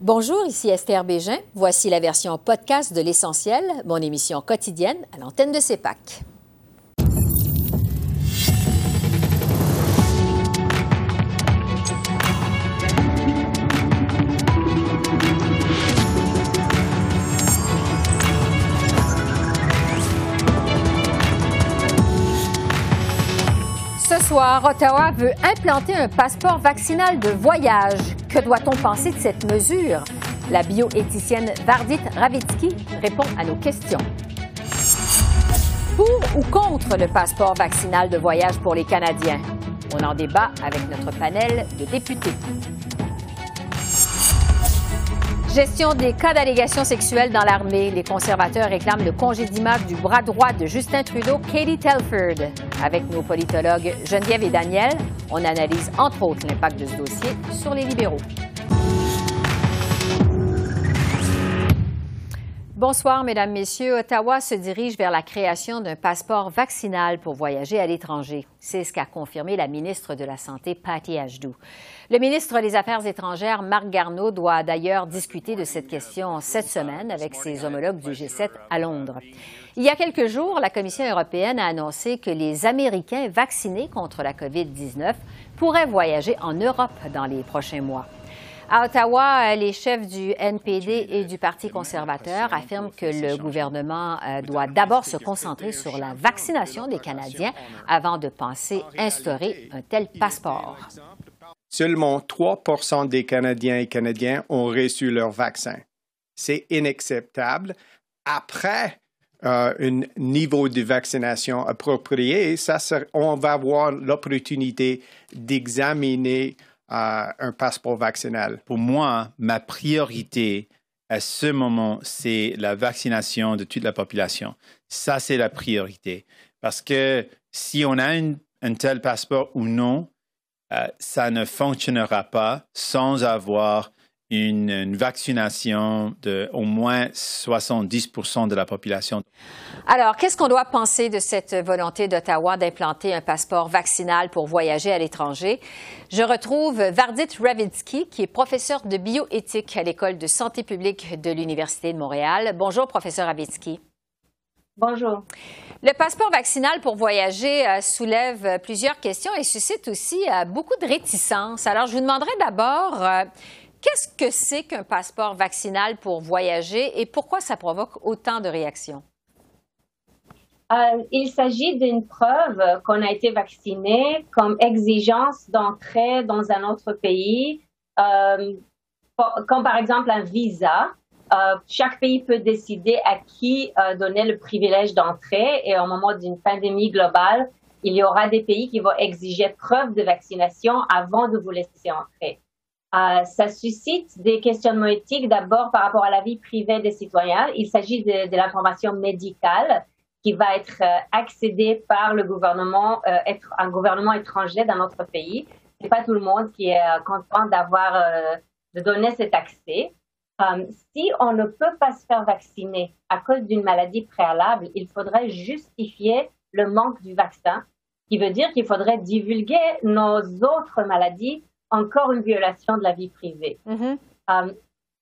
Bonjour, ici Esther Bégin. Voici la version podcast de L'Essentiel, mon émission quotidienne à l'antenne de CEPAC. Ce soir, Ottawa veut implanter un passeport vaccinal de voyage. Que doit-on penser de cette mesure? La bioéthicienne Vardit Ravitsky répond à nos questions. Pour ou contre le passeport vaccinal de voyage pour les Canadiens? On en débat avec notre panel de députés. Gestion des cas d'allégations sexuelles dans l'armée. Les conservateurs réclament le congédiement du bras droit de Justin Trudeau, Katie Telford. Avec nos politologues Geneviève et Daniel, on analyse entre autres l'impact de ce dossier sur les libéraux. Bonsoir, Mesdames, Messieurs. Ottawa se dirige vers la création d'un passeport vaccinal pour voyager à l'étranger. C'est ce qu'a confirmé la ministre de la Santé, Patty Ajdou. Le ministre des Affaires étrangères, Marc Garneau, doit d'ailleurs discuter de cette question cette semaine avec ses homologues du G7 à Londres. Il y a quelques jours, la Commission européenne a annoncé que les Américains vaccinés contre la COVID-19 pourraient voyager en Europe dans les prochains mois. À Ottawa, les chefs du NPD et du Parti conservateur affirment que le gouvernement euh, doit d'abord se concentrer sur la vaccination des Canadiens avant de penser instaurer un tel passeport. Seulement 3% des Canadiens et Canadiens ont reçu leur vaccin. C'est inacceptable. Après euh, un niveau de vaccination approprié, ça, on va avoir l'opportunité d'examiner un passeport vaccinal? Pour moi, ma priorité à ce moment, c'est la vaccination de toute la population. Ça, c'est la priorité. Parce que si on a un tel passeport ou non, euh, ça ne fonctionnera pas sans avoir une, vaccination de au moins 70 de la population. Alors, qu'est-ce qu'on doit penser de cette volonté d'Ottawa d'implanter un passeport vaccinal pour voyager à l'étranger? Je retrouve Vardit Ravitsky, qui est professeur de bioéthique à l'École de santé publique de l'Université de Montréal. Bonjour, professeur Ravitsky. Bonjour. Le passeport vaccinal pour voyager euh, soulève plusieurs questions et suscite aussi euh, beaucoup de réticences. Alors, je vous demanderai d'abord, euh, Qu'est-ce que c'est qu'un passeport vaccinal pour voyager et pourquoi ça provoque autant de réactions? Euh, il s'agit d'une preuve qu'on a été vacciné comme exigence d'entrée dans un autre pays, euh, comme par exemple un visa. Euh, chaque pays peut décider à qui donner le privilège d'entrée et au moment d'une pandémie globale, il y aura des pays qui vont exiger preuve de vaccination avant de vous laisser entrer. Euh, ça suscite des questionnements éthiques d'abord par rapport à la vie privée des citoyens. Il s'agit de, l'information médicale qui va être euh, accédée par le gouvernement, euh, être un gouvernement étranger dans notre pays. C'est pas tout le monde qui est content d'avoir euh, de donner cet accès. si on ne peut pas se faire vacciner à cause d'une maladie préalable, il faudrait justifier le manque du vaccin, qui veut dire qu'il faudrait divulguer nos autres maladies encore une violation de la vie privée. Mm-hmm. Euh,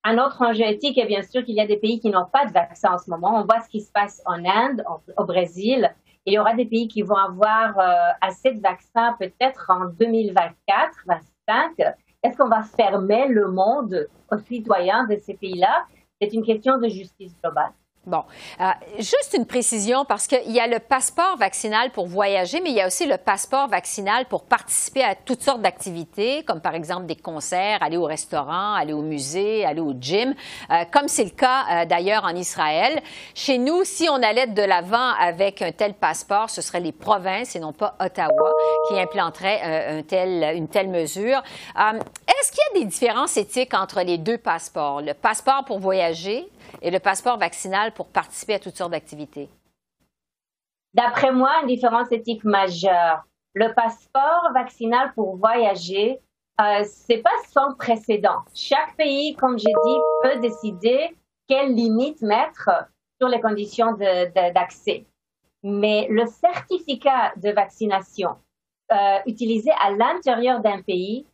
un autre enjeu éthique est bien sûr qu'il y a des pays qui n'ont pas de vaccin en ce moment. On voit ce qui se passe en Inde, au Brésil. Il y aura des pays qui vont avoir euh, assez de vaccins peut-être en 2024, 2025. Est-ce qu'on va fermer le monde aux citoyens de ces pays-là? C'est une question de justice globale. Bon, euh, juste une précision parce qu'il y a le passeport vaccinal pour voyager, mais il y a aussi le passeport vaccinal pour participer à toutes sortes d'activités, comme par exemple des concerts, aller au restaurant, aller au musée, aller au gym, euh, comme c'est le cas euh, d'ailleurs en Israël. Chez nous, si on allait de l'avant avec un tel passeport, ce seraient les provinces et non pas Ottawa qui tel, une telle mesure. Est-ce qu'il y a des différences éthiques entre les deux passeports, le passeport pour voyager et le passeport vaccinal pour participer à toutes sortes d'activités? D'après moi, une différence éthique majeure. Le passeport vaccinal pour voyager, euh, c'est pas sans précédent. Chaque pays, comme j'ai dit, peut décider quelles limites mettre sur les conditions d'accès. Mais le certificat de vaccination euh, utilisé à l'intérieur d'un pays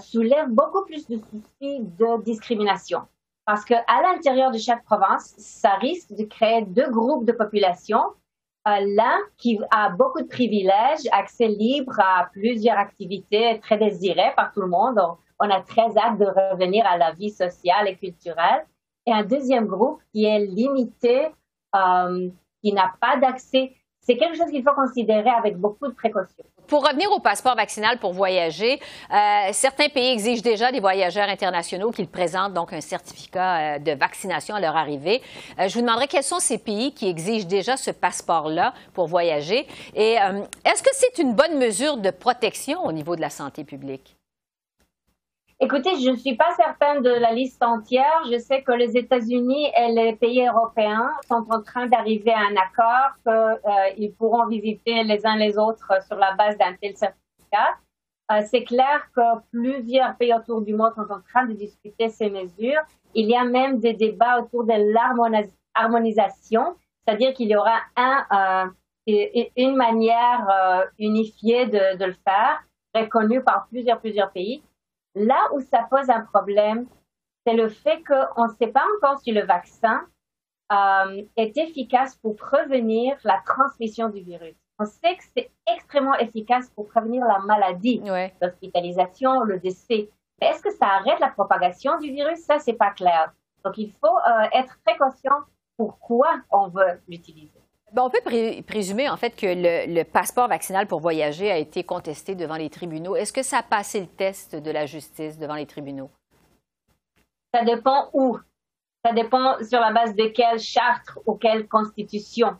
soulève beaucoup plus de soucis de discrimination. Parce qu'à l'intérieur de chaque province, ça risque de créer deux groupes de population. L'un qui a beaucoup de privilèges, accès libre à plusieurs activités très désirées par tout le monde. On, a très hâte de revenir à la vie sociale et culturelle. Et un deuxième groupe qui est limité, euh, qui n'a pas d'accès c'est quelque chose qu'il faut considérer avec beaucoup de précautions. Pour revenir au passeport vaccinal pour voyager, euh, certains pays exigent déjà des voyageurs internationaux qu'ils présentent donc un certificat euh, de vaccination à leur arrivée. Euh, je vous demanderai quels sont ces pays qui exigent déjà ce passeport-là pour voyager et est-ce que c'est une bonne mesure de protection au niveau de la santé publique? Écoutez, je ne suis pas certaine de la liste entière. Je sais que les États-Unis et les pays européens sont en train d'arriver à un accord qu'ils euh, pourront visiter les uns les autres sur la base d'un tel certificat. Euh, c'est clair que plusieurs pays autour du monde sont en train de discuter ces mesures. Il y a même des débats autour de l'harmonisation, c'est-à-dire qu'il y aura euh, une manière unifiée de, de le faire, reconnue par plusieurs, plusieurs pays. Là où ça pose un problème, c'est le fait qu'on ne sait pas encore si le vaccin euh, est efficace pour prévenir la transmission du virus. On sait que c'est extrêmement efficace pour prévenir la maladie, l'hospitalisation, le décès. Mais est-ce que ça arrête la propagation du virus? Ça, c'est pas clair. Donc, il faut euh, être très conscient pourquoi on veut l'utiliser. Ben, on peut présumer en fait que le, passeport vaccinal pour voyager a été contesté devant les tribunaux. Est-ce que ça a passé le test de la justice devant les tribunaux? Ça dépend où. Ça dépend sur la base de quelle charte ou quelle constitution.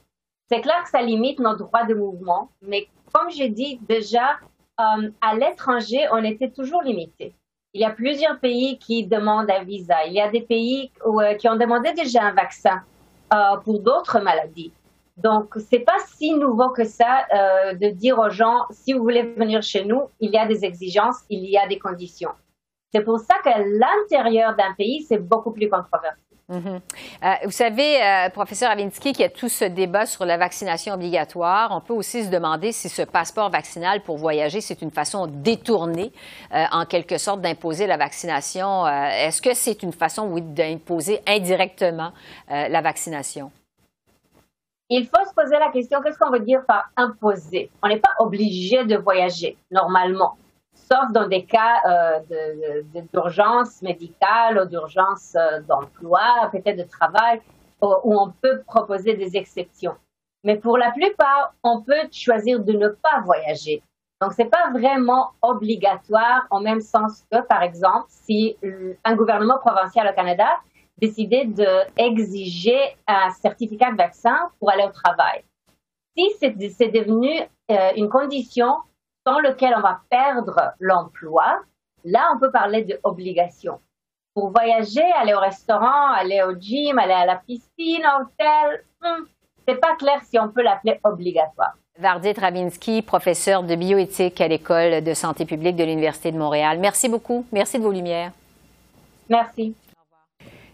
C'est clair que ça limite nos droits de mouvement, mais comme j'ai dit déjà, euh, à l'étranger, on était toujours limité. Il y a plusieurs pays qui demandent un visa. Il y a des pays euh, qui ont demandé déjà un vaccin euh, pour d'autres maladies. Donc, c'est pas si nouveau que ça euh, de dire aux gens, si vous voulez venir chez nous, il y a des exigences, il y a des conditions. C'est pour ça qu'à l'intérieur d'un pays, c'est beaucoup plus controversé. Mhm. Euh, vous savez, euh, professeur Avinsky, qu'il y a tout ce débat sur la vaccination obligatoire. On peut aussi se demander si ce passeport vaccinal pour voyager, c'est une façon détournée, en quelque sorte, d'imposer la vaccination. Est-ce que c'est une façon, oui, d'imposer indirectement la vaccination? Il faut se poser la question, qu'est-ce qu'on veut dire par imposer? On n'est pas obligé de voyager normalement, sauf dans des cas euh, d'urgence médicale ou d'urgence euh, d'emploi, peut-être de travail, où on peut proposer des exceptions. Mais pour la plupart, on peut choisir de ne pas voyager. Donc, c'est pas vraiment obligatoire, en même sens que, par exemple, si un gouvernement provincial au Canada décidé d'exiger un certificat de vaccin pour aller au travail. Si c'est devenu euh, une condition sans laquelle on va perdre l'emploi, là, on peut parler d'obligation. Pour voyager, aller au restaurant, aller au gym, aller à la piscine, au hôtel, hmm, c'est pas clair si on peut l'appeler obligatoire. Vardy Travinsky, professeur de bioéthique à l'École de santé publique de l'Université de Montréal. Merci beaucoup. Merci de vos lumières. Merci.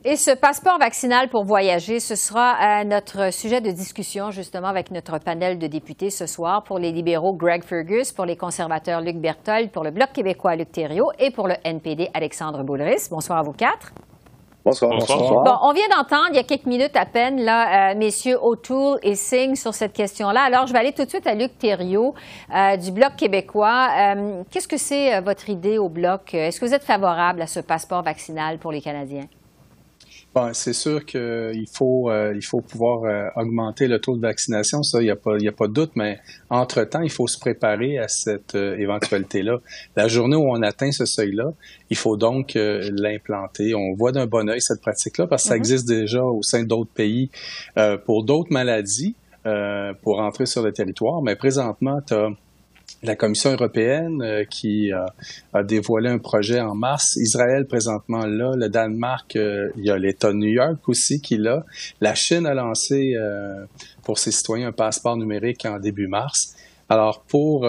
Et ce passeport vaccinal pour voyager, ce sera euh, notre sujet de discussion justement avec notre panel de députés ce soir pour les libéraux Greg Fergus, pour les conservateurs Luc Berthold, pour le Bloc québécois Luc Thériault et pour le NPD Alexandre Boulris. Bonsoir à vous quatre. Bonsoir. Bonsoir. Bon, on vient d'entendre il y a quelques minutes à peine là, euh, messieurs O'Toole et Singh sur cette question-là. Alors, je vais aller tout de suite à Luc Thériault euh, du Bloc québécois. Qu'est-ce que c'est votre idée au Bloc? Est-ce que vous êtes favorable à ce passeport vaccinal pour les Canadiens? Bon, c'est sûr qu'il faut, euh, il faut pouvoir euh, augmenter le taux de vaccination, ça, il n'y a, pas, a pas de doute, mais entre-temps, il faut se préparer à cette euh, éventualité-là. La journée où on atteint ce seuil-là, il faut donc l'implanter. On voit d'un bon oeil cette pratique-là parce que ça mm-hmm. existe déjà au sein d'autres pays pour d'autres maladies pour entrer sur le territoire, mais présentement, tu as la Commission européenne euh, qui a dévoilé un projet en mars. Israël présentement là, le Danemark, euh, il y a l'État de New York aussi qui l'a. La Chine a lancé euh, pour ses citoyens un passeport numérique en début mars. Alors pour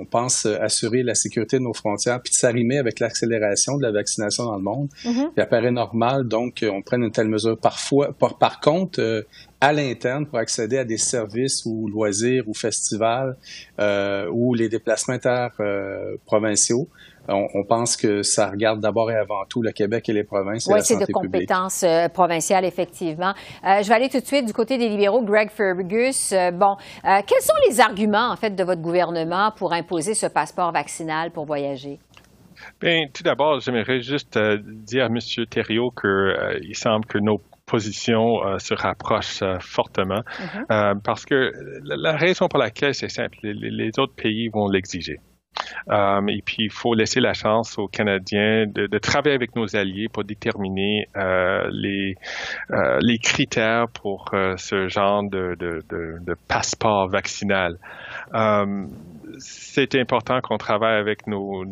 on pense assurer la sécurité de nos frontières, puis de s'arrimer avec l'accélération de la vaccination dans le monde. Mm-hmm. Il apparaît normal, donc, on prenne une telle mesure. Parfois, par, par contre, à l'interne pour accéder à des services ou loisirs ou festivals euh, ou les déplacements interprovinciaux. On, pense que ça regarde d'abord et avant tout le Québec et les provinces oui, c'est de compétences euh, provinciales, effectivement. Euh, je vais aller tout de suite du côté des libéraux. Greg Fergus, euh, bon, quels sont les arguments, en fait, de votre gouvernement pour imposer ce passeport vaccinal pour voyager? Bien, tout d'abord, j'aimerais juste dire à M. Thériault qu'il semble que nos positions se rapprochent fortement mm-hmm. parce que la, raison pour laquelle c'est simple, les autres pays vont l'exiger. Euh, et puis, il faut laisser la chance aux Canadiens de, travailler avec nos alliés pour déterminer euh, les, euh, les critères pour ce genre de, passeport vaccinal. C'est important qu'on travaille avec nos,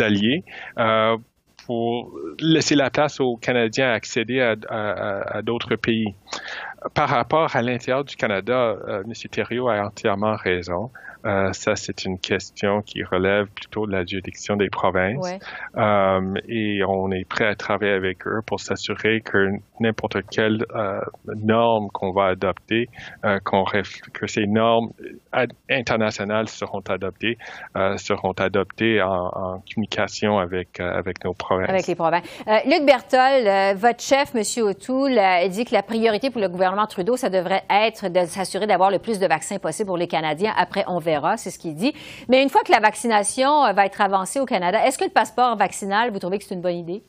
alliés pour laisser la place aux Canadiens à accéder à, à, à d'autres pays. Par rapport à l'intérieur du Canada, M. Thériault a entièrement raison. Euh, ça, c'est une question qui relève plutôt de la juridiction des provinces. Euh, et on est prêt à travailler avec eux pour s'assurer que n'importe quelle euh, norme qu'on va adopter, qu'on que ces normes internationales seront adoptées, seront adoptées en, en communication avec, avec nos provinces. Avec les provinces. Luc Berthold, votre chef, M. O'Toole, dit que la priorité pour le gouvernement Trudeau, ça devrait être de s'assurer d'avoir le plus de vaccins possible pour les Canadiens. Après, on verra c'est ce qu'il dit. Mais une fois que la vaccination euh, va être avancée au Canada, est-ce que le passeport vaccinal, vous trouvez que c'est une bonne idée?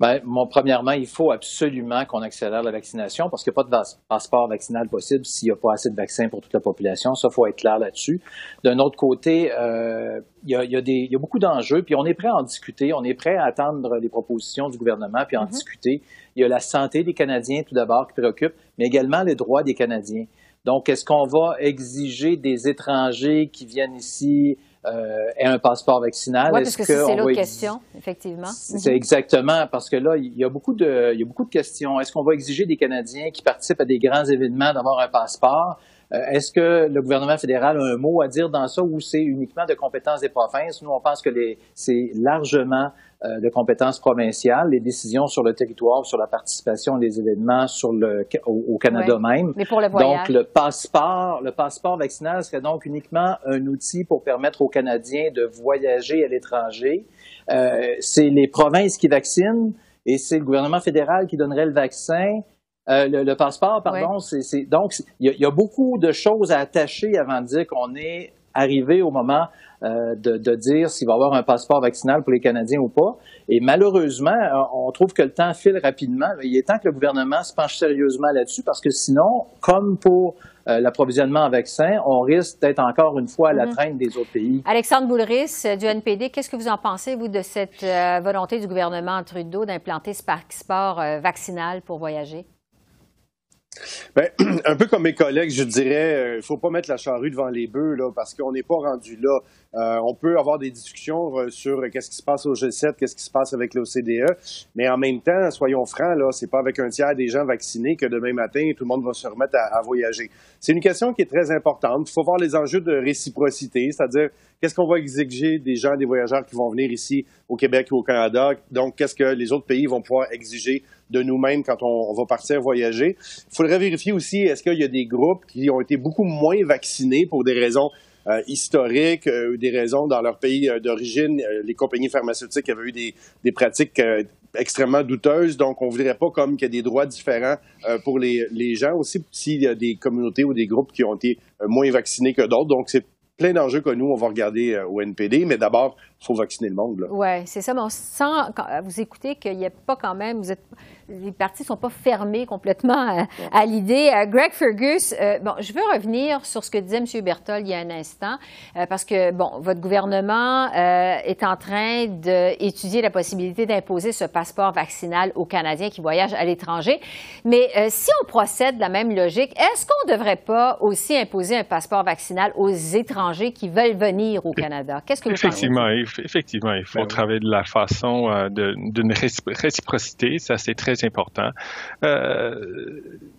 Bien, premièrement, il faut absolument qu'on accélère la vaccination parce qu'il n'y a pas de passeport vaccinal possible s'il n'y a pas assez de vaccins pour toute la population. Ça, il faut être clair là-dessus. D'un autre côté, euh, il, y a, il, y a beaucoup d'enjeux, puis on est prêt à en discuter. On est prêt à attendre les propositions du gouvernement puis en mm-hmm. discuter. Il y a la santé des Canadiens tout d'abord qui préoccupe, mais également les droits des Canadiens. Donc, est-ce qu'on va exiger des étrangers qui viennent ici euh, aient un passeport vaccinal? Oui, parce que, c'est l'autre question, effectivement. C'est exactement, parce que là, il y a beaucoup de, il y a beaucoup de questions. Est-ce qu'on va exiger des Canadiens qui participent à des grands événements d'avoir un passeport? Euh, est-ce que le gouvernement fédéral a un mot à dire dans ça ou c'est uniquement de compétences des provinces? Nous, on pense que c'est largement de compétences provinciales, les décisions sur le territoire, sur la participation des événements sur le, au, Canada même. Mais pour le voyage. Donc, le passeport, le passeport vaccinal serait donc uniquement un outil pour permettre aux Canadiens de voyager à l'étranger. Euh, c'est les provinces qui vaccinent et c'est le gouvernement fédéral qui donnerait le vaccin. Euh, le, passeport, pardon, c'est donc il y, a beaucoup de choses à attacher avant de dire qu'on est arrivé au moment euh, de, de, dire s'il va y avoir un passeport vaccinal pour les Canadiens ou pas. Et malheureusement, euh, on trouve que le temps file rapidement. Il est temps que le gouvernement se penche sérieusement là-dessus parce que sinon, comme pour l'approvisionnement en vaccins, on risque d'être encore une fois à la mm-hmm. traîne des autres pays. Alexandre Boulris du NPD, qu'est-ce que vous en pensez, vous, de cette volonté du gouvernement Trudeau d'implanter ce passeport vaccinal pour voyager? Ben, un peu comme mes collègues, je dirais, euh, il ne faut pas mettre la charrue devant les bœufs, parce qu'on n'est pas rendu là. Euh, on peut avoir des discussions euh, sur qu'est-ce qui se passe au G7, qu'est-ce qui se passe avec l'OCDE, mais en même temps, soyons francs, là, c'est pas avec un tiers des gens vaccinés que demain matin, tout le monde va se remettre à, voyager. C'est une question qui est très importante. Il faut voir les enjeux de réciprocité, c'est-à-dire qu'est-ce qu'on va exiger des gens, des voyageurs qui vont venir ici au Québec ou au Canada, donc qu'est-ce que les autres pays vont pouvoir exiger de nous-mêmes quand on, va partir voyager. Il faudrait vérifier aussi, est-ce qu'il y a des groupes qui ont été beaucoup moins vaccinés pour des raisons euh, historiques, euh, des raisons dans leur pays euh, d'origine? les compagnies pharmaceutiques avaient eu des, des pratiques extrêmement douteuses, donc on ne voudrait pas comme qu'il y ait des droits différents pour les, les gens aussi s'il y a des communautés ou des groupes qui ont été moins vaccinés que d'autres. Donc c'est plein d'enjeux que nous, on va regarder au NPD, mais d'abord, il faut vacciner le monde. Oui, c'est ça, mais on sent, vous écoutez, qu'il n'y a pas quand même, vous êtes les partis ne sont pas fermés complètement à, l'idée. Euh, Greg Fergus, euh, bon, je veux revenir sur ce que disait M. Berthold il y a un instant, euh, parce que, bon, votre gouvernement est en train d'étudier la possibilité d'imposer ce passeport vaccinal aux Canadiens qui voyagent à l'étranger. Mais si on procède de la même logique, est-ce qu'on ne devrait pas aussi imposer un passeport vaccinal aux étrangers qui veulent venir au Canada? Qu'est-ce que vous effectivement, pensez? Effectivement, il faut ben travailler de la façon d'une réciprocité. Ça, c'est très important. Euh,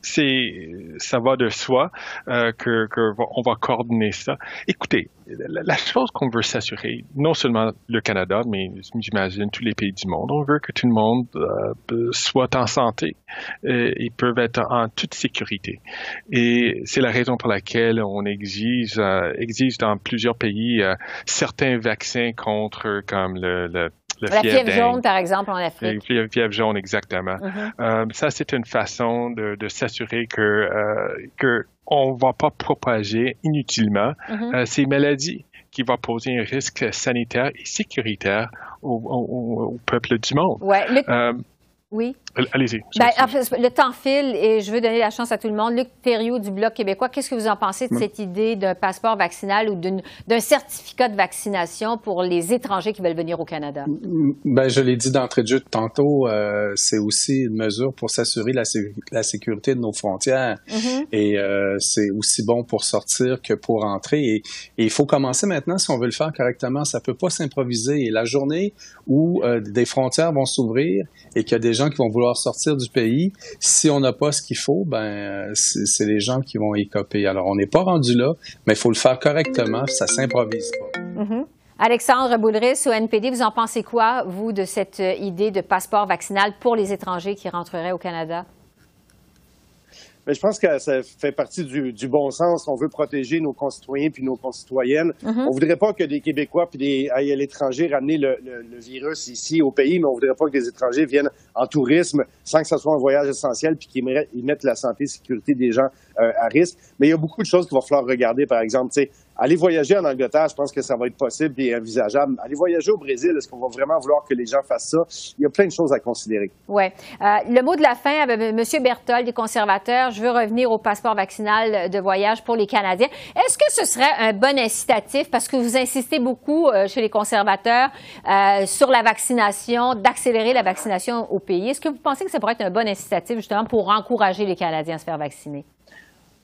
ça va de soi euh, que, on va coordonner ça. Écoutez, la, chose qu'on veut s'assurer, non seulement le Canada, mais j'imagine tous les pays du monde, on veut que tout le monde euh, soit en santé et peuvent être en toute sécurité. Et c'est la raison pour laquelle on exige, exige dans plusieurs pays certains vaccins contre comme le, le la fièvre, jaune, par exemple, en Afrique. La fièvre jaune, exactement. Mm-hmm. ça, c'est une façon de, s'assurer que, que on ne va pas propager inutilement mm-hmm. ces maladies qui vont poser un risque sanitaire et sécuritaire au, peuple du monde. Ouais, oui. Allez-y. Ben, le temps file et je veux donner la chance à tout le monde. Luc Thériault du Bloc québécois, qu'est-ce que vous en pensez de cette idée d'un passeport vaccinal ou d'un certificat de vaccination pour les étrangers qui veulent venir au Canada? Ben, je l'ai dit d'entrée de jeu tantôt, euh, c'est aussi une mesure pour s'assurer la, la, sécurité de nos frontières. Mm-hmm. Et euh, c'est aussi bon pour sortir que pour entrer. Et, il faut commencer maintenant si on veut le faire correctement. Ça peut pas s'improviser. Et la journée où euh, des frontières vont s'ouvrir et qu'il y a des gens qui vont vouloir sortir du pays, si on n'a pas ce qu'il faut, ben c'est les gens qui vont y copier. Alors, on n'est pas rendu là, mais il faut le faire correctement, ça s'improvise pas. Mm-hmm. Alexandre Boulris, au NPD, vous en pensez quoi, vous, de cette idée de passeport vaccinal pour les étrangers qui rentreraient au Canada? Mais je pense que ça fait partie du, du, bon sens. On veut protéger nos concitoyens puis nos concitoyennes. Mm-hmm. On voudrait pas que des Québécois puis des aillent à l'étranger ramener le, le, virus ici au pays, mais on voudrait pas que des étrangers viennent en tourisme sans que ce soit un voyage essentiel puis qu'ils mettent la santé et la sécurité des gens euh, à risque. Mais il y a beaucoup de choses qu'il va falloir regarder. Par exemple, Aller voyager en Angleterre, je pense que ça va être possible et envisageable. Aller voyager au Brésil, est-ce qu'on va vraiment vouloir que les gens fassent ça? Il y a plein de choses à considérer. Oui. Euh, le mot de la fin avec M. Berthold des conservateurs. Je veux revenir au passeport vaccinal de voyage pour les Canadiens. Est-ce que ce serait un bon incitatif, parce que vous insistez beaucoup euh, chez les conservateurs euh, sur la vaccination, d'accélérer la vaccination au pays. Est-ce que vous pensez que ça pourrait être un bon incitatif justement pour encourager les Canadiens à se faire vacciner?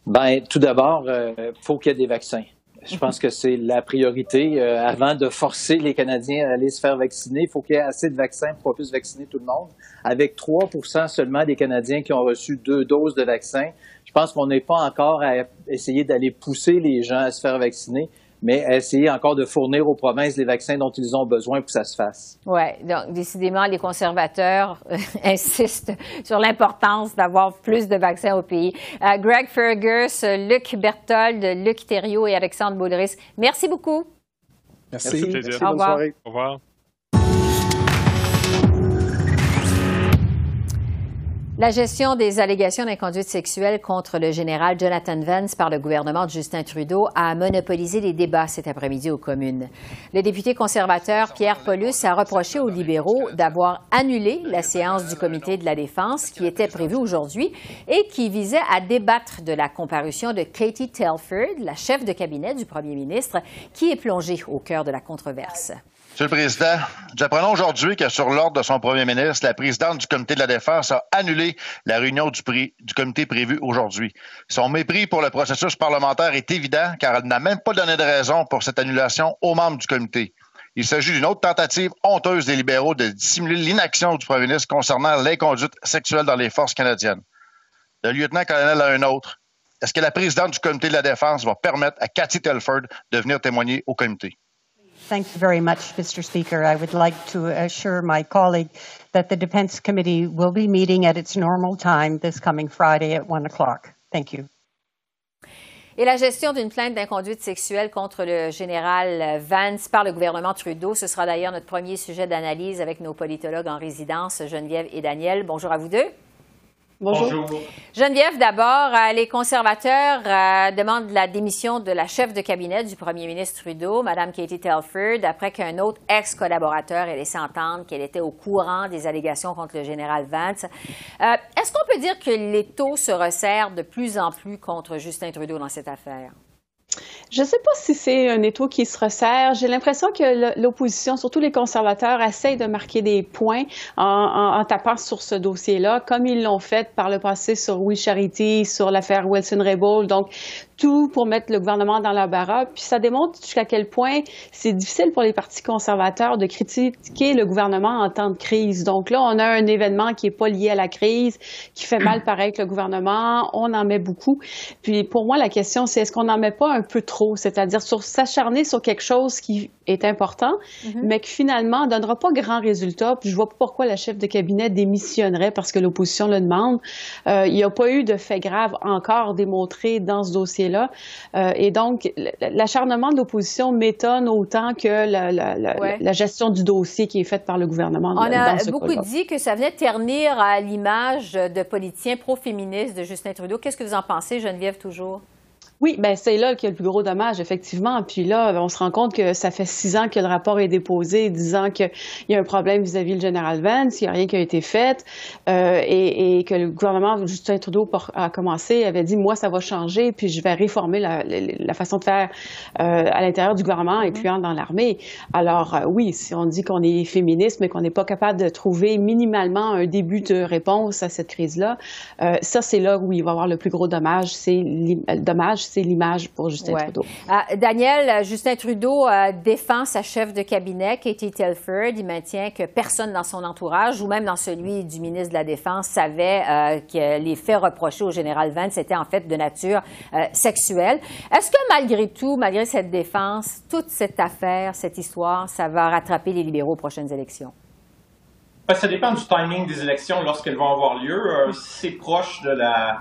Bien, tout d'abord, il faut qu'il y ait des vaccins. Je pense que c'est la priorité. Euh, avant de forcer les Canadiens à aller se faire vacciner, il faut qu'il y ait assez de vaccins pour qu'on puisse vacciner tout le monde. Avec 3% seulement des Canadiens qui ont reçu deux doses de vaccin, je pense qu'on n'est pas encore à essayer d'aller pousser les gens à se faire vacciner mais essayer encore de fournir aux provinces les vaccins dont ils ont besoin pour que ça se fasse. Oui, donc décidément, les conservateurs euh, insistent sur l'importance d'avoir plus de vaccins au pays. Euh, Greg Fergus, Luc Berthold, Luc Thériault et Alexandre Baudris, merci beaucoup. Merci. merci Au revoir. Au revoir. La gestion des allégations d'inconduite sexuelle contre le général Jonathan Vance par le gouvernement de Justin Trudeau a monopolisé les débats cet après-midi aux communes. Le député conservateur Pierre Paulus a reproché aux libéraux d'avoir annulé la séance du comité de la défense qui était prévue aujourd'hui et qui visait à débattre de la comparution de Katie Telford, la chef de cabinet du premier ministre, qui est plongée au cœur de la controverse. Monsieur le Président, j'apprends aujourd'hui que sur l'ordre de son premier ministre, la présidente du comité de la Défense a annulé la réunion du, du comité prévue aujourd'hui. Son mépris pour le processus parlementaire est évident car elle n'a même pas donné de raison pour cette annulation aux membres du comité. Il s'agit d'une autre tentative honteuse des libéraux de dissimuler l'inaction du premier ministre concernant l'inconduite sexuelle dans les forces canadiennes. Le lieutenant-colonel a un autre. Est-ce que la présidente du comité de la Défense va permettre à Cathy Telford de venir témoigner au comité? Thank you very much, Mr. Speaker. I would like to assure my colleague that the Defense Committee will be meeting at its normal time this coming Friday at 1 o'clock. Thank you. Et la gestion d'une plainte d'inconduite sexuelle contre le général Vance par le gouvernement Trudeau, ce sera d'ailleurs notre premier sujet d'analyse avec nos politologues en résidence, Geneviève et Daniel. Bonjour à vous deux. Bonjour. Geneviève, d'abord, euh, les conservateurs euh, demandent la démission de la chef de cabinet du premier ministre Trudeau, Mme Katie Telford, après qu'un autre ex-collaborateur ait laissé entendre qu'elle était au courant des allégations contre le général Vance. Euh, est-ce qu'on peut dire que les taux se resserrent de plus en plus contre Justin Trudeau dans cette affaire? Je ne sais pas si c'est un étau qui se resserre. J'ai l'impression que l'opposition, surtout les conservateurs, essayent de marquer des points en, tapant sur ce dossier-là, comme ils l'ont fait par le passé sur We Charity, sur l'affaire Wilson-Raybould. Donc, tout pour mettre le gouvernement dans l'embarras. Puis ça démontre jusqu'à quel point c'est difficile pour les partis conservateurs de critiquer le gouvernement en temps de crise. Donc là, on a un événement qui est pas lié à la crise, qui fait mal paraître le gouvernement. On en met beaucoup. Puis pour moi, la question, c'est est-ce qu'on n'en met pas un peu trop? C'est-à-dire sur s'acharner sur quelque chose qui est important, mm-hmm. mais qui finalement donnera pas grand résultat. Puis je vois pas pourquoi la chef de cabinet démissionnerait parce que l'opposition le demande. Euh, il n'y a pas eu de fait grave encore démontré dans ce dossier dossier-là. et donc, l'acharnement de l'opposition m'étonne autant que la, gestion du dossier qui est faite par le gouvernement. On a beaucoup dit que ça venait ternir à l'image de politiciens pro-féministes de Justin Trudeau. Qu'est-ce que vous en pensez, Geneviève, toujours? Oui, ben c'est là qu'il y a le plus gros dommage, effectivement. Puis là, on se rend compte que ça fait six ans que le rapport est déposé, disant qu'il y a un problème vis-à-vis du général Vance, il n'y a rien qui a été fait, euh, et, que le gouvernement Justin Trudeau a commencé, avait dit moi ça va changer, puis je vais réformer la, façon de faire euh, à l'intérieur du gouvernement et puis dans l'armée. Alors euh, oui, si on dit qu'on est féministe, mais qu'on n'est pas capable de trouver minimalement un début de réponse à cette crise-là, ça c'est là où il va y avoir le plus gros dommage, c'est dommage c'est l'image pour Justin Trudeau. Ah, Daniel, Justin Trudeau euh, défend sa chef de cabinet, Katie Telford. Il maintient que personne dans son entourage, ou même dans celui du ministre de la Défense, savait euh, que les faits reprochés au général Vance étaient en fait de nature euh, sexuelle. Est-ce que malgré tout, malgré cette défense, toute cette affaire, cette histoire, ça va rattraper les libéraux aux prochaines élections? Ben, ça dépend du timing des élections lorsqu'elles vont avoir lieu. c'est proche de la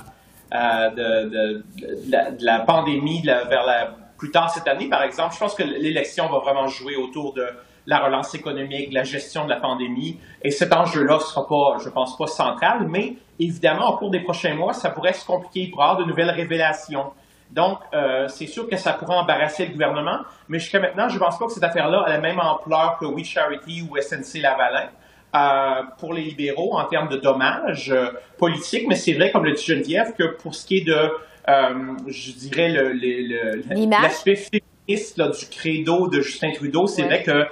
euh, de, la, pandémie vers la, plus tard cette année, par exemple. Je pense que l'élection va vraiment jouer autour de la relance économique, la gestion de la pandémie. Et cet enjeu-là ne sera pas, je pense pas, central, mais évidemment, au cours des prochains mois, ça pourrait se compliquer. Il pourrait y avoir de nouvelles révélations. Donc, euh, c'est sûr que ça pourrait embarrasser le gouvernement, mais jusqu'à maintenant, je ne pense pas que cette affaire-là a la même ampleur que We Charity ou SNC Lavalin. Euh, pour les libéraux en termes de dommages euh, politiques, mais c'est vrai, comme le dit Geneviève, que pour ce qui est de, euh, je dirais, l'aspect féministe du credo de Justin Trudeau, c'est vrai que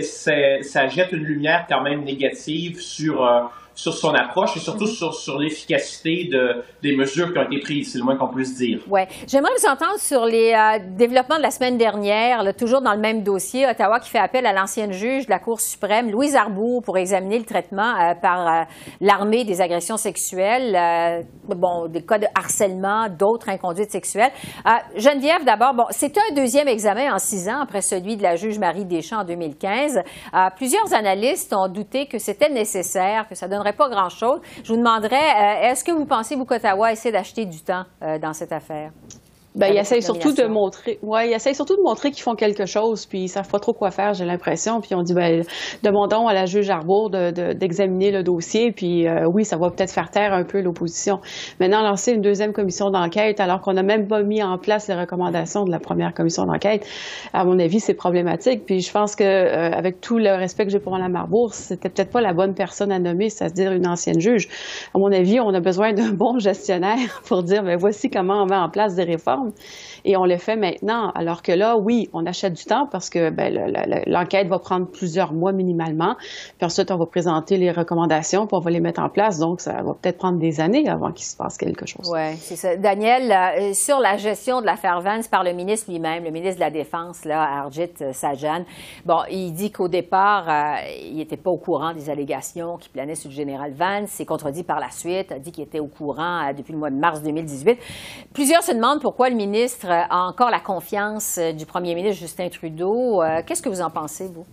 ça jette une lumière quand même négative sur sur son approche et surtout mhm. sur, l'efficacité de, des mesures qui ont été prises, c'est le moins qu'on puisse dire. Oui. J'aimerais vous entendre sur les euh, développements de la semaine dernière, toujours dans le même dossier, Ottawa qui fait appel à l'ancienne juge de la Cour suprême, Louise Arbour, pour examiner le traitement euh, par euh, l'armée des agressions sexuelles, bon, des cas de harcèlement, d'autres inconduites sexuelles. Geneviève, d'abord, bon, c'est un deuxième examen en six ans après celui de la juge Marie Deschamps en 2015. plusieurs analystes ont douté que c'était nécessaire, que ça Je vous demanderais, euh, est-ce que vous pensez, qu'Ottawa essaie d'acheter du temps euh, dans cette affaire? Ben, ils essayent surtout de montrer, ouais, ils essayent surtout de montrer qu'ils font quelque chose, puis ils savent pas trop quoi faire, j'ai l'impression. Puis on dit, ben, demandons à la juge Arbour d'examiner de, le dossier, puis euh, oui, ça va peut-être faire taire un peu l'opposition. Maintenant, lancer une deuxième commission d'enquête, alors qu'on n'a même pas mis en place les recommandations de la première commission d'enquête, à mon avis, c'est problématique. Puis je pense que, euh, avec tout le respect que j'ai pour Mme Arbour, c'était peut-être pas la bonne personne à nommer, c'est-à-dire une ancienne juge. À mon avis, on a besoin d'un bon gestionnaire pour dire, ben voici comment on met en place des réformes et on le fait maintenant. Alors que là, oui, on achète du temps parce que ben, l'enquête va prendre plusieurs mois minimalement. Puis ensuite, on va présenter les recommandations, puis on va les mettre en place. Donc, ça va peut-être prendre des années avant qu'il se passe quelque chose. Oui, c'est ça. Daniel, euh, sur la gestion de l'affaire Vance par le ministre lui-même, le ministre de la Défense, là, Arjit Sajan, bon, il dit qu'au départ, euh, il n'était pas au courant des allégations qui planaient sur le général Vance. C'est contredit par la suite, a dit qu'il était au courant euh, depuis le mois de mars 2018. Plusieurs se demandent pourquoi le ministre a encore la confiance euh, du premier ministre Justin Trudeau. Euh, qu'est-ce que vous en pensez, vous?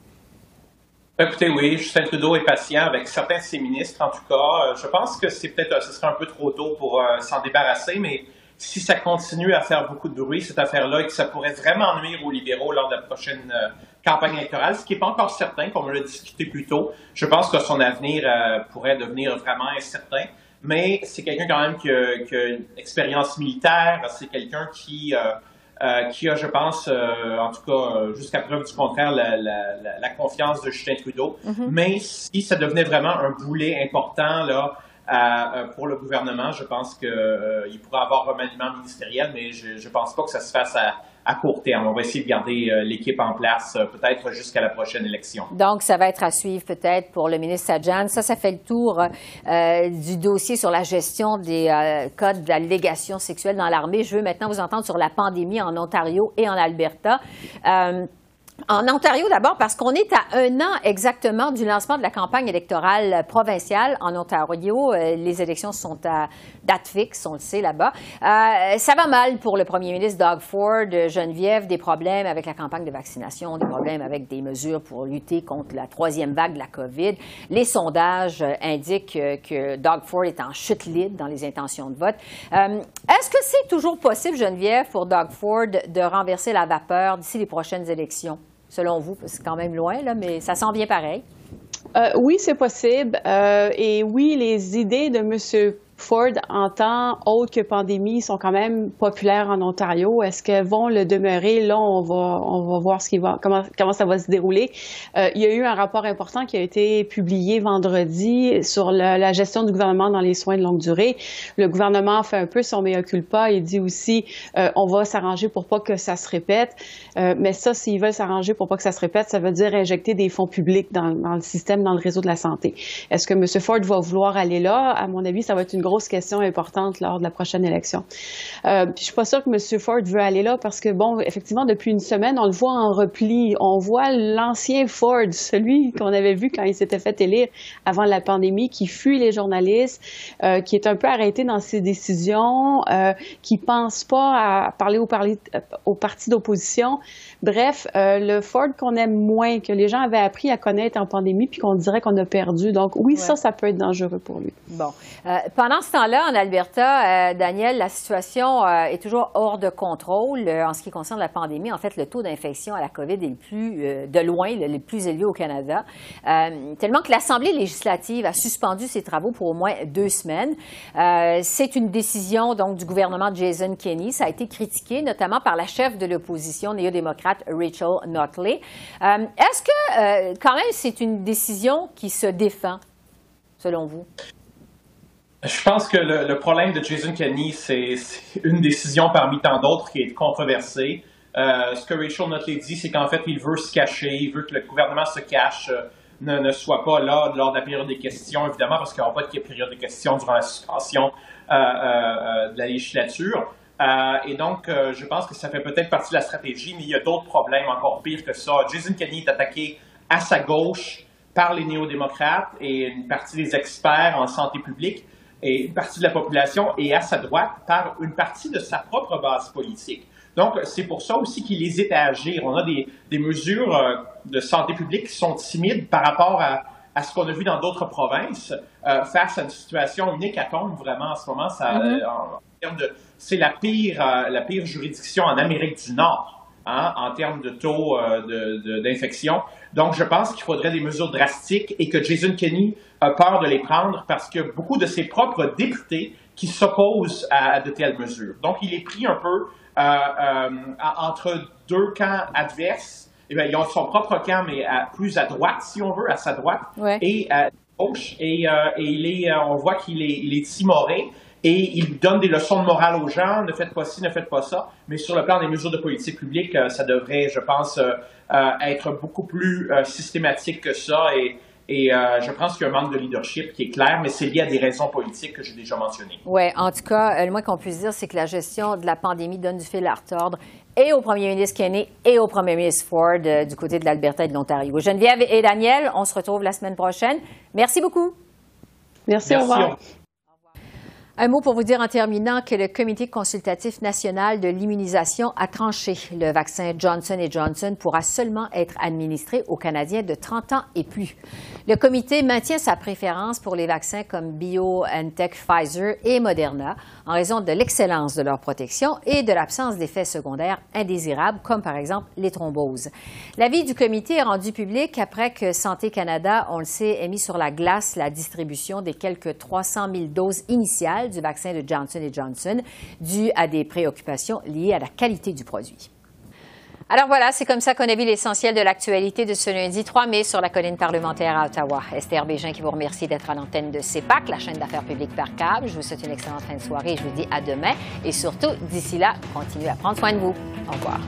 Écoutez, oui, Justin Trudeau est patient avec certains de ses ministres, en tout cas. Euh, je pense que c'est peut-être, ce serait un peu trop tôt pour s'en débarrasser, mais si ça continue à faire beaucoup de bruit, cette affaire-là, et que ça pourrait vraiment nuire aux libéraux lors de la prochaine campagne électorale, ce qui n'est pas encore certain, comme on l'a discuté plus tôt, je pense que son avenir pourrait devenir vraiment incertain mais c'est quelqu'un quand même qui a, une expérience militaire, c'est quelqu'un qui, euh, euh, qui a, je pense, euh, en tout cas, jusqu'à preuve du contraire, la, confiance de Justin Trudeau. Mm-hmm. Mais si ça devenait vraiment un boulet important là, pour le gouvernement, je pense qu'il pourrait avoir un remaniement ministériel, mais je ne pense pas que ça se fasse à, à court terme. On va essayer de garder euh, l'équipe en place euh, peut-être jusqu'à la prochaine élection. Donc, ça va être à suivre peut-être pour le ministre Sajan. Ça, ça fait le tour euh, du dossier sur la gestion des cas d'allégations sexuelles dans l'armée. Je veux maintenant vous entendre sur la pandémie en Ontario et en Alberta. En Ontario d'abord, parce qu'on est à un an exactement du lancement de la campagne électorale provinciale en Ontario. Euh, les élections sont à date fixe, on le sait là-bas. Euh, ça va mal pour le premier ministre Doug Ford. Geneviève, des problèmes avec la campagne de vaccination, des problèmes avec des mesures pour lutter contre la troisième vague de la COVID. Les sondages indiquent que Doug Ford est en chute libre dans les intentions de vote. Euh, est-ce que c'est toujours possible, Geneviève, pour Doug Ford de renverser la vapeur d'ici les prochaines élections? Selon vous? C'est quand même loin, là, mais ça s'en vient pareil. Euh, oui, c'est possible. Euh, et oui, les idées de M. Ford, en temps autre que pandémie, sont quand même populaires en Ontario. Est-ce qu'elles vont le demeurer? Là, on va, on va voir ce qui va, comment, comment ça va se dérouler. Euh, il y a eu un rapport important qui a été publié vendredi sur la, gestion du gouvernement dans les soins de longue durée. Le gouvernement fait un peu son mea culpa et dit aussi, euh, on va s'arranger pour pas que ça se répète. Euh, mais ça, s'ils veulent s'arranger pour pas que ça se répète, ça veut dire injecter des fonds publics dans, dans le système, dans le réseau de la santé. Est-ce que M. Ford va vouloir aller là? À mon avis, ça va être une grosse question importante lors de la prochaine élection. Euh, puis je suis pas sûre que M. Ford veut aller là parce que, bon, effectivement, depuis une semaine, on le voit en repli. On voit l'ancien Ford, celui qu'on avait vu quand il s'était fait élire avant la pandémie, qui fuit les journalistes, euh, qui est un peu arrêté dans ses décisions, euh, qui pense pas à parler au, parler, euh, au parti d'opposition. Bref, euh, le Ford qu'on aime moins, que les gens avaient appris à connaître en pandémie, puis qu'on dirait qu'on a perdu. Donc oui, ça, ça peut être dangereux pour lui. Bon. Euh, pendant ce temps-là, en Alberta, euh, Daniel, la situation est toujours hors de contrôle en ce qui concerne la pandémie. En fait, le taux d'infection à la COVID est le plus, de loin, le, plus élevé au Canada. tellement que l'Assemblée législative a suspendu ses travaux pour au moins deux semaines. C'est une décision donc du gouvernement de Jason Kenney. Ça a été critiqué notamment par la chef de l'opposition néo-démocrate Rachel Notley. Euh, est-ce que, euh, quand même, c'est une décision qui se défend, selon vous? Je pense que le, problème de Jason Kenney, c'est une décision parmi tant d'autres qui est controversée. Euh, ce que Rachel Notley dit, c'est qu'en fait, il veut se cacher, il veut que le gouvernement se cache, ne, soit pas là lors de la période des questions, évidemment, parce qu'il n'y aura pas de période de questions durant la suspension de la législature. Euh, et donc, euh, je pense que ça fait peut-être partie de la stratégie, mais il y a d'autres problèmes encore pires que ça. Jason Kenney est attaqué à sa gauche par les néo-démocrates et une partie des experts en santé publique et une partie de la population, et à sa droite par une partie de sa propre base politique. Donc, c'est pour ça aussi qu'il hésite à agir. On a des, des mesures euh, de santé publique qui sont timides par rapport à, à ce qu'on a vu dans d'autres provinces face à une situation unique à tombe vraiment en ce moment. Ça, mm-hmm. en termes de c'est la pire, euh, la pire juridiction en Amérique du Nord hein, en termes de taux euh, d'infection. Donc, je pense qu'il faudrait des mesures drastiques et que Jason Kenney a peur de les prendre parce que beaucoup de ses propres députés qui s'opposent à, de telles mesures. Donc, il est pris un peu euh, entre deux camps adverses. Eh bien, ils ont son propre camp, mais plus à droite, si on veut, à sa droite, et à gauche. Et, il est, on voit qu'il est, il est timoré et il donne des leçons de morale aux gens, ne faites pas ci, ne faites pas ça. Mais sur le plan des mesures de politique publique, euh, ça devrait, je pense, euh, euh, être beaucoup plus systématique que ça. Et, et je pense qu'il y a un manque de leadership qui est clair, mais c'est lié à des raisons politiques que j'ai déjà mentionnées. Oui, en tout cas, le moins qu'on puisse dire, c'est que la gestion de la pandémie donne du fil à retordre et au premier ministre Kenney et au premier ministre Ford du côté de l'Alberta et de l'Ontario. Geneviève et Daniel, on se retrouve la semaine prochaine. Merci beaucoup. Merci, au revoir. Un mot pour vous dire en terminant que le Comité consultatif national de l'immunisation a tranché. Le vaccin Johnson Johnson pourra seulement être administré aux Canadiens de 30 ans et plus. Le comité maintient sa préférence pour les vaccins comme BioNTech, Pfizer et Moderna en raison de l'excellence de leur protection et de l'absence d'effets secondaires indésirables comme par exemple les thromboses. L'avis du comité est rendu public après que Santé Canada, on le sait, ait mis sur la glace la distribution des quelques 300 000 doses initiales du vaccin de Johnson Johnson dû à des préoccupations liées à la qualité du produit. Alors voilà, c'est comme ça qu'on a vu l'essentiel de l'actualité de ce lundi 3 mai sur la colline parlementaire à Ottawa. Esther Bégin qui vous remercie d'être à l'antenne de CEPAC, la chaîne d'affaires publiques par câble. Je vous souhaite une excellente fin de soirée je vous dis à demain. Et surtout, d'ici là, continuez à prendre soin de vous. Au revoir.